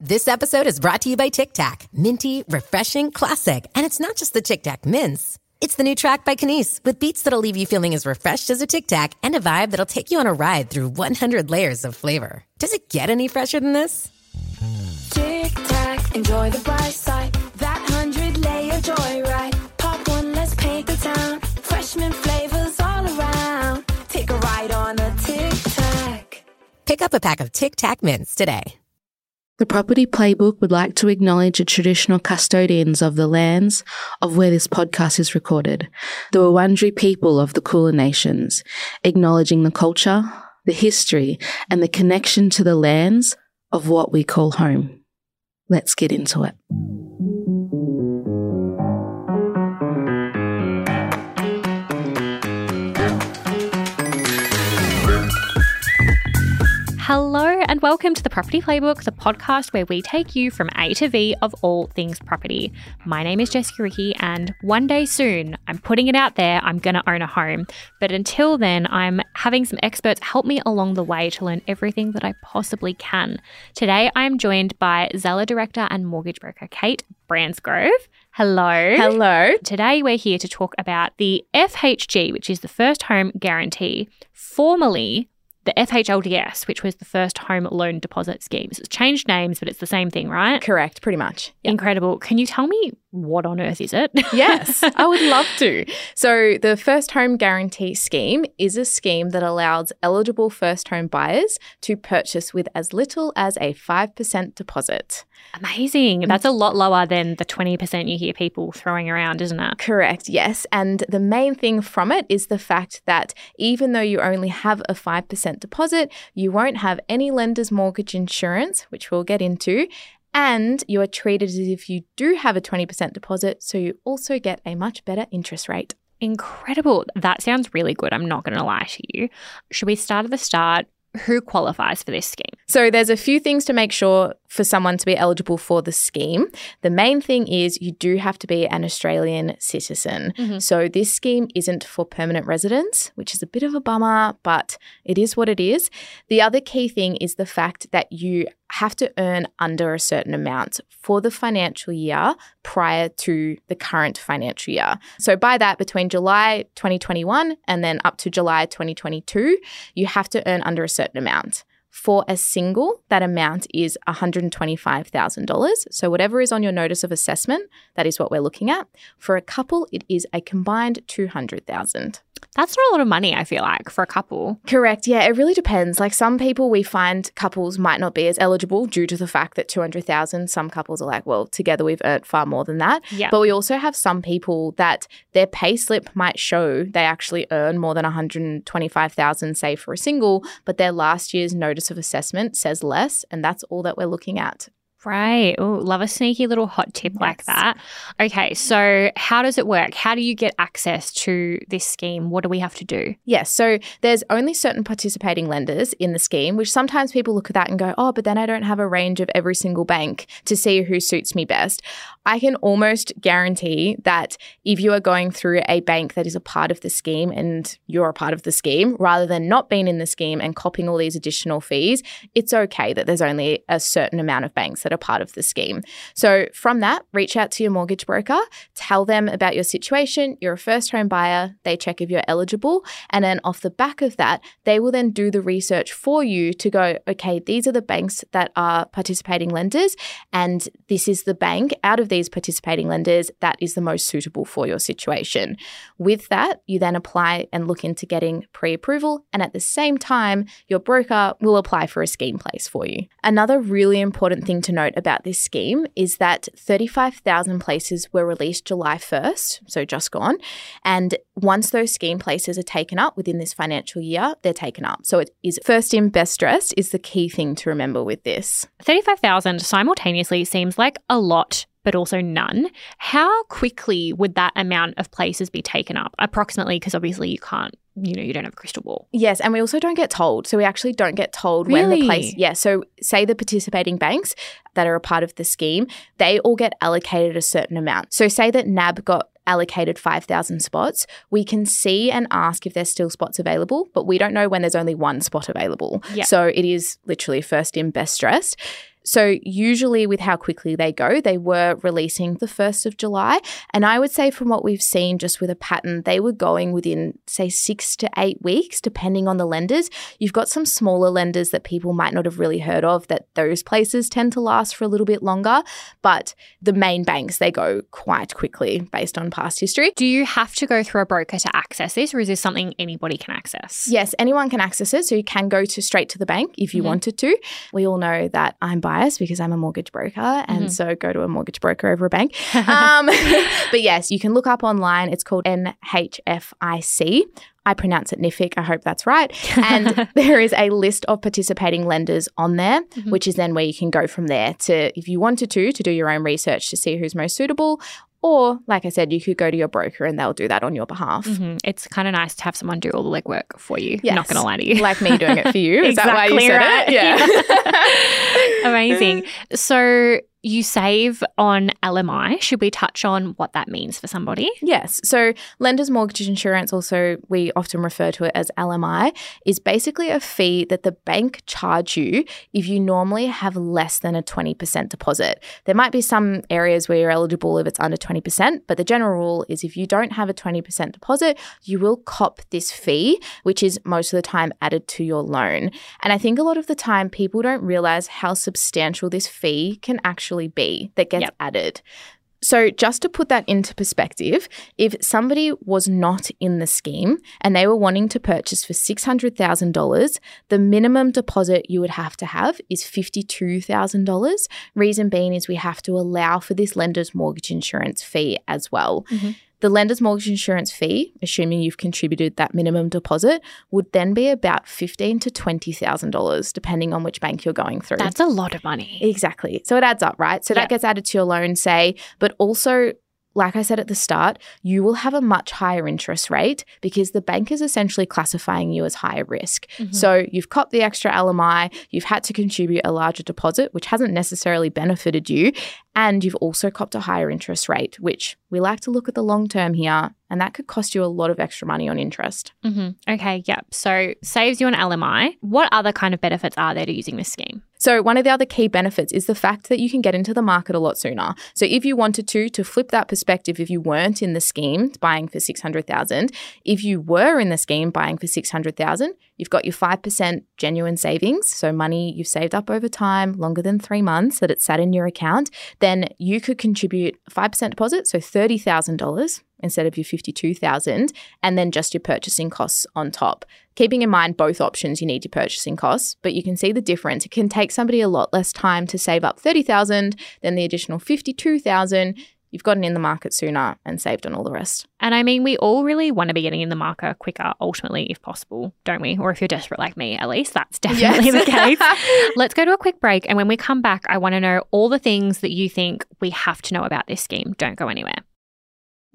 This episode is brought to you by Tic Tac. Minty, refreshing, classic. And it's not just the Tic Tac mints. It's the new track by Kenise with beats that'll leave you feeling as refreshed as a Tic Tac and a vibe that'll take you on a ride through 100 layers of flavor. Does it get any fresher than this? Tic Tac, enjoy the bright side. That hundred layer joyride. Pop one, let's paint the town. Freshman flavors all around. Take a ride on a Tic Tac. Pick up a pack of Tic Tac mints today. The Property Playbook would like to acknowledge the traditional custodians of the lands of where this podcast is recorded, the Wurundjeri people of the Kulin Nations, acknowledging the culture, the history, and the connection to the lands of what we call home. Let's get into it. Hello and welcome to the Property Playbook, the podcast where we take you from A to V of all things property. My name is Jessica Ricci, and one day soon, I'm putting it out there, I'm going to own a home. But until then, I'm having some experts help me along the way to learn everything that I possibly can. Today, I'm joined by Zella Director and Mortgage Broker Cait Bransgrove. Hello. Hello. Today, we're here to talk about the FHG, which is the First Home Guarantee, formerly the FHLDS, which was the first home loan deposit schemes. It's changed names, but it's the same thing, right? Correct, pretty much. Incredible. Can you tell me what on earth is it? yes, I would love to. So, the First Home Guarantee Scheme is a scheme that allows eligible first home buyers to purchase with as little as a 5% deposit. Amazing. That's a mm. lot lower than the 20% you hear people throwing around, isn't it? Correct, yes. And the main thing from it is the fact that even though you only have a 5% deposit, you won't have any lender's mortgage insurance, which we'll get into. And you are treated as if you do have a 20% deposit, so you also get a much better interest rate. Incredible. That sounds really good. I'm not going to lie to you. Should we start at the start? Who qualifies for this scheme? So there's a few things to make sure for someone to be eligible for the scheme. The main thing is you do have to be an Australian citizen. Mm-hmm. So this scheme isn't for permanent residents, which is a bit of a bummer, but it is what it is. The other key thing is the fact that you have to earn under a certain amount for the financial year prior to the current financial year. So, by that, between July 2021 and then up to July 2022, you have to earn under a certain amount. For a single, that amount is $125,000. So, whatever is on your notice of assessment, that is what we're looking at. For a couple, it is a combined 200,000. That's not a lot of money, I feel like, for a couple. Correct. Yeah, it really depends. Like some people we find couples might not be as eligible due to the fact that 200,000 some couples are like, well, together we've earned far more than that. Yeah. But we also have some people that their pay slip might show they actually earn more than 125,000 say for a single, but their last year's notice of assessment says less and that's all that we're looking at. Right. Oh, love a sneaky little hot tip like that. Okay, so how does it work? How do you get access to this scheme? What do we have to do? Yes, so there's only certain participating lenders in the scheme, which sometimes people look at that and go, oh, but then I don't have a range of every single bank to see who suits me best. I can almost guarantee that if you are going through a bank that is a part of the scheme and you're a part of the scheme, rather than not being in the scheme and copying all these additional fees, it's okay that there's only a certain amount of banks that are part of the scheme. So from that, reach out to your mortgage broker, tell them about your situation. You're a first home buyer, they check if you're eligible. And then off the back of that, they will then do the research for you to go, okay, these are the banks that are participating lenders, and this is the bank out of these participating lenders that is the most suitable for your situation. With that, you then apply and look into getting pre approval, and at the same time, your broker will apply for a scheme place for you. Another really important thing to note about this scheme is that 35,000 places were released July 1st, so just gone. And once those scheme places are taken up within this financial year, they're taken up. So it is first in, best dressed is the key thing to remember with this. 35,000 simultaneously seems like a lot, but also none. How quickly would that amount of places be taken up? Approximately, because obviously you can't, you know, you don't have a crystal ball. Yes, and we also don't get told. So we actually don't get told when the place. Really? Yeah, so say the participating banks that are a part of the scheme, they all get allocated a certain amount. So say that NAB got allocated 5,000 spots, we can see and ask if there's still spots available, but we don't know when there's only one spot available. Yeah. So it is literally first in, best dressed. So, usually, with how quickly they go, they were releasing the 1st of July. And I would say, from what we've seen just with a pattern, they were going within, say, six to eight weeks, depending on the lenders. You've got some smaller lenders that people might not have really heard of, that those places tend to last for a little bit longer. But the main banks, they go quite quickly based on past history. Do you have to go through a broker to access this, or is this something anybody can access? Yes, anyone can access it. So you can go to straight to the bank if you Mhm. wanted to. We all know that I'm biased because I'm a mortgage broker. And Mhm. so go to a mortgage broker over a bank. um, but yes, you can look up online. It's called NHFIC. I pronounce it NIFIC. I hope that's right. And there is a list of participating lenders on there, Mhm. which is then where you can go from there to, if you wanted to, to do your own research to see who's most suitable. Or, like I said, you could go to your broker and they'll do that on your behalf. Mhm. It's kind of nice to have someone do all the legwork for you. Yes. Not going to lie to you. Like me doing it for you. Is that why you said right. it? Yeah. Amazing. So you save on LMI. Should we touch on what that means for somebody? Yes. So, lender's mortgage insurance, also we often refer to it as LMI, is basically a fee that the bank charge you if you normally have less than a 20% deposit. There might be some areas where you're eligible if it's under 20%, but the general rule is if you don't have a 20% deposit, you will cop this fee, which is most of the time added to your loan. And I think a lot of the time people don't realize how substantial this fee can actually be that gets Yep. added. So, just to put that into perspective, if somebody was not in the scheme and they were wanting to purchase for $600,000, the minimum deposit you would have to have is $52,000. Reason being is we have to allow for this lender's mortgage insurance fee as well. Mhm. The lender's mortgage insurance fee, assuming you've contributed that minimum deposit, would then be about fifteen to twenty thousand dollars, depending on which bank you're going through. That's a lot of money. Exactly. So it adds up, right? So Yeah. that gets added to your loan, say, but also, like I said at the start, you will have a much higher interest rate because the bank is essentially classifying you as higher risk. Mhm. So you've copped the extra LMI, you've had to contribute a larger deposit, which hasn't necessarily benefited you, and you've also copped a higher interest rate, which we like to look at the long term here, and that could cost you a lot of extra money on interest. Mhm. Okay, yep. So saves you an LMI. What other kind of benefits are there to using this scheme? So, one of the other key benefits is the fact that you can get into the market a lot sooner. So, if you wanted to, to flip that perspective, if you weren't in the scheme buying for 600,000, if you were in the scheme buying for 600,000, you've got your 5% genuine savings. So, money you've saved up over time, longer than three months that it's sat in your account, then you could contribute 5% deposit, so $30,000 instead of your 52,000 and then just your purchasing costs on top. Keeping in mind both options, you need your purchasing costs, but you can see the difference. It can take somebody a lot less time to save up 30,000 than the additional 52,000. You've gotten in the market sooner and saved on all the rest. And I mean, we all really want to be getting in the market quicker, ultimately, if possible, don't we? Or if you're desperate like me, at least that's definitely the case. Let's go to a quick break. And when we come back, I want to know all the things that you think we have to know about this scheme. Don't go anywhere.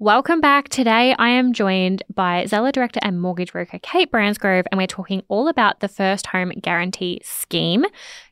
Welcome back. Today I am joined by Zella Director and Mortgage Broker Cait Bransgrove, and we're talking all about the First Home Guarantee Scheme.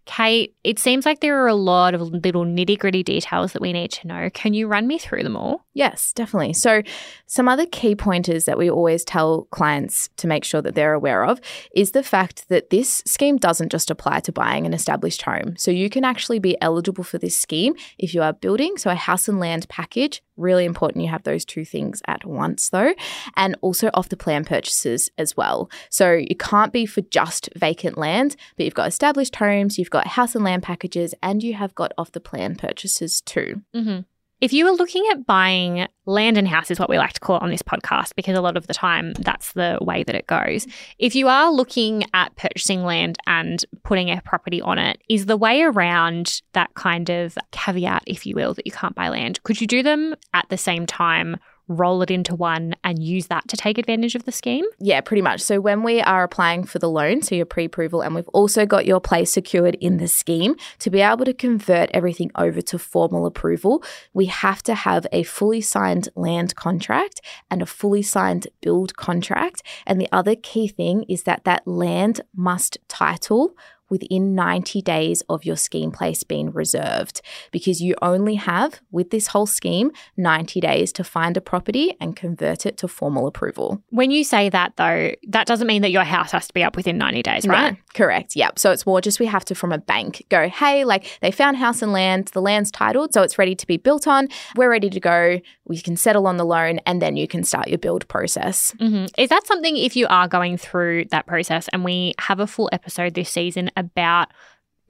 Cait, it seems like there are a lot of little nitty gritty details that we need to know. Can you run me through them all? Yes, definitely. So, some other key pointers that we always tell clients to make sure that they're aware of is the fact that this scheme doesn't just apply to buying an established home. So, you can actually be eligible for this scheme if you are building, so a house and land package. Really important you have those two things at once, though, and also off the plan purchases as well. So, it can't be for just vacant land, but you've got established homes, you've got house and land packages, and you have got off the plan purchases too. Mm-hmm. If you were looking at buying land and house, is what we like to call it on this podcast, because a lot of the time that's the way that it goes. If you are looking at purchasing land and putting a property on it, is the way around that kind of caveat, if you will, that you can't buy land? Could you do them at the same time? Roll it into one and use that to take advantage of the scheme? Yeah, pretty much. So when we are applying for the loan, so your pre-approval, and we've also got your place secured in the scheme, to be able to convert everything over to formal approval, we have to have a fully signed land contract and a fully signed build contract. And the other key thing is that that land must title within 90 days of your scheme place being reserved because you only have, with this whole scheme, 90 days to find a property and convert it to formal approval. When you say that, though, that doesn't mean that your house has to be up within 90 days, right? No, correct. Yep. So it's more just we have to, from a bank, go, hey, like they found house and land, the land's titled, so it's ready to be built on. We're ready to go. We can settle on the loan and then you can start your build process. hmm Is that something if you are going through that process? And we have a full episode this season about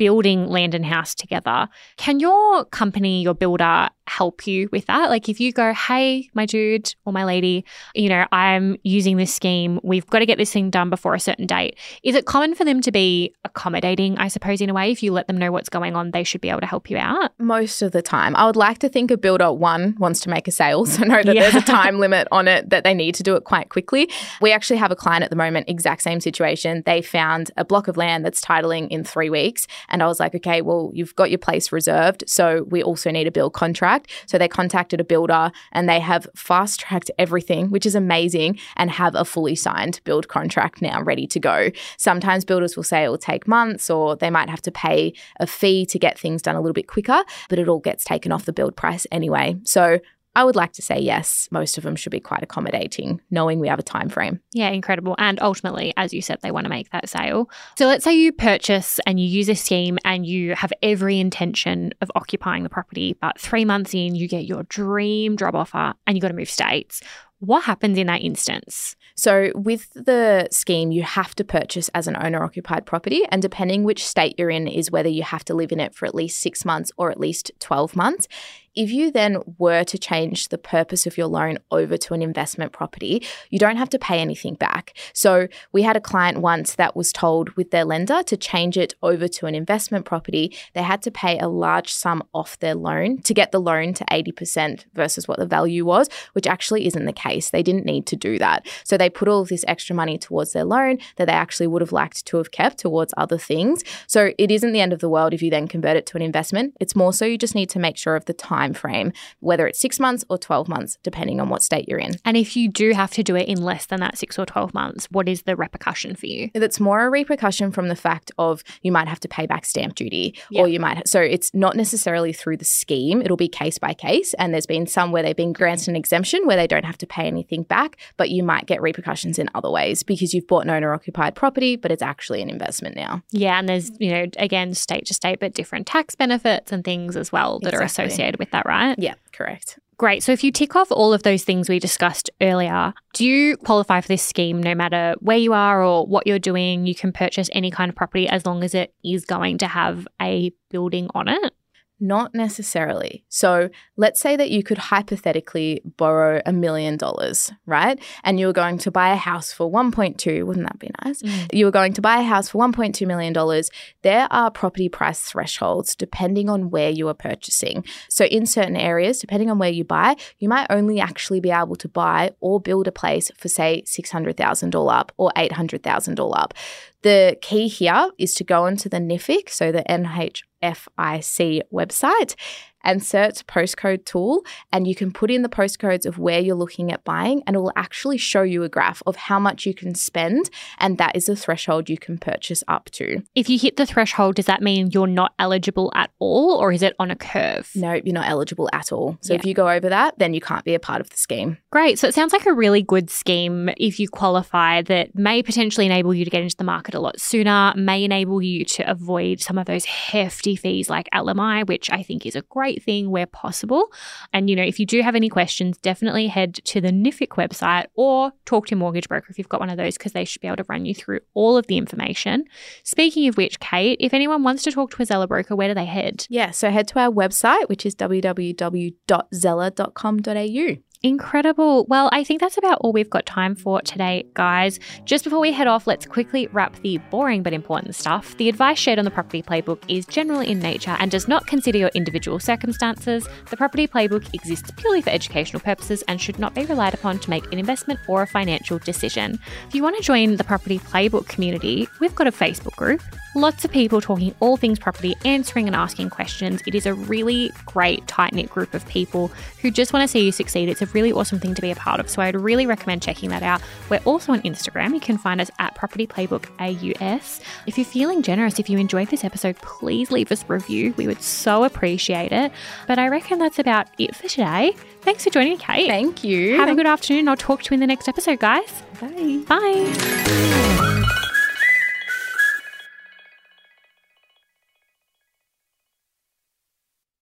building land and house together. Can your company, your builder, help you with that? Like if you go, hey, my dude or my lady, you know, I'm using this scheme, we've got to get this thing done before a certain date. Is it common for them to be accommodating, I suppose, in a way? If you let them know what's going on, they should be able to help you out? Most of the time. I would like to think a builder, one, wants to make a sale, so know that there's a time limit on it, that they need to do it quite quickly. We actually have a client at the moment, exact same situation. They found a block of land that's titling in three weeks. And I was like, okay, well, you've got your place reserved. So we also need a build contract. So they contacted a builder and they have fast tracked everything, which is amazing, and have a fully signed build contract now ready to go. Sometimes builders will say it will take months or they might have to pay a fee to get things done a little bit quicker, but it all gets taken off the build price anyway. So I would like to say yes, most of them should be quite accommodating, knowing we have a time frame. Yeah, incredible. And ultimately, as you said, they want to make that sale. So let's say you purchase and you use a scheme and you have every intention of occupying the property, but three months in, you get your dream job offer and you got to move states. What happens in that instance? So, with the scheme, you have to purchase as an owner occupied property. And depending which state you're in, is whether you have to live in it for at least six months or at least 12 months. If you then were to change the purpose of your loan over to an investment property, you don't have to pay anything back. So, we had a client once that was told with their lender to change it over to an investment property. They had to pay a large sum off their loan to get the loan to 80% versus what the value was, which actually isn't the case. They didn't need to do that. So, they put all of this extra money towards their loan that they actually would have liked to have kept towards other things. So, it isn't the end of the world if you then convert it to an investment. It's more so you just need to make sure of the time frame, whether it's six months or 12 months, depending on what state you're in. And if you do have to do it in less than that six or 12 months, what is the repercussion for you? That's more a repercussion from the fact of you might have to pay back stamp duty Yeah. or you might so it's not necessarily through the scheme it'll be case by case and there's been some where they've been granted an exemption where they don't have to pay anything back but you might get repercussions in other ways because you've bought an owner occupied property but it's actually an investment now Yeah, and there's, you know, again, state to state, but different tax benefits and things as well that are associated with that, right? yeah correct Great. So if you tick off all of those things we discussed earlier, do you qualify for this scheme no matter where you are or what you're doing? You can purchase any kind of property as long as it is going to have a building on it. Not necessarily. So let's say that you could hypothetically borrow a million dollars, right? And you were going to buy a house for 1.2, wouldn't that be nice? Mm. You were going to buy a house for 1.2 million dollars. There are property price thresholds depending on where you are purchasing. So in certain areas, depending on where you buy, you might only actually be able to buy or build a place for say $600,000 up or $800,000 up. The key here is to go into the NIFIC, so the NHFIC website, and search postcode tool. And you can put in the postcodes of where you're looking at buying, and it will actually show you a graph of how much you can spend. And that is the threshold you can purchase up to. If you hit the threshold, does that mean you're not eligible at all or is it on a curve? No, you're not eligible at all. So Yeah. if you go over that, then you can't be a part of the scheme. Great. So it sounds like a really good scheme if you qualify that may potentially enable you to get into the market a lot sooner, may enable you to avoid some of those hefty fees like LMI, which I think is a great thing where possible. And, you know, if you do have any questions, definitely head to the NIFIC website or talk to your mortgage broker if you've got one of those because they should be able to run you through all of the information. Speaking of which, Cait, if anyone wants to talk to a Zella broker, where do they head? Yeah, so head to our website, which is www.zella.com.au. Incredible. Well, I think that's about all we've got time for today, guys. Just before we head off, let's quickly wrap the boring but important stuff. The advice shared on the Property Playbook is general in nature and does not consider your individual circumstances. The Property Playbook exists purely for educational purposes and should not be relied upon to make an investment or a financial decision. If you want to join the Property Playbook community, we've got a Facebook group. Lots of people talking all things property, answering and asking questions. It is a really great, tight knit group of people who just want to see you succeed. It's a really awesome thing to be a part of. So I'd really recommend checking that out. We're also on Instagram. You can find us at Property Playbook AUS. If you're feeling generous, if you enjoyed this episode, please leave us a review. We would so appreciate it. But I reckon that's about it for today. Thanks for joining me, Cait. Thank you. Have a good afternoon. I'll talk to you in the next episode, guys. Bye. Bye.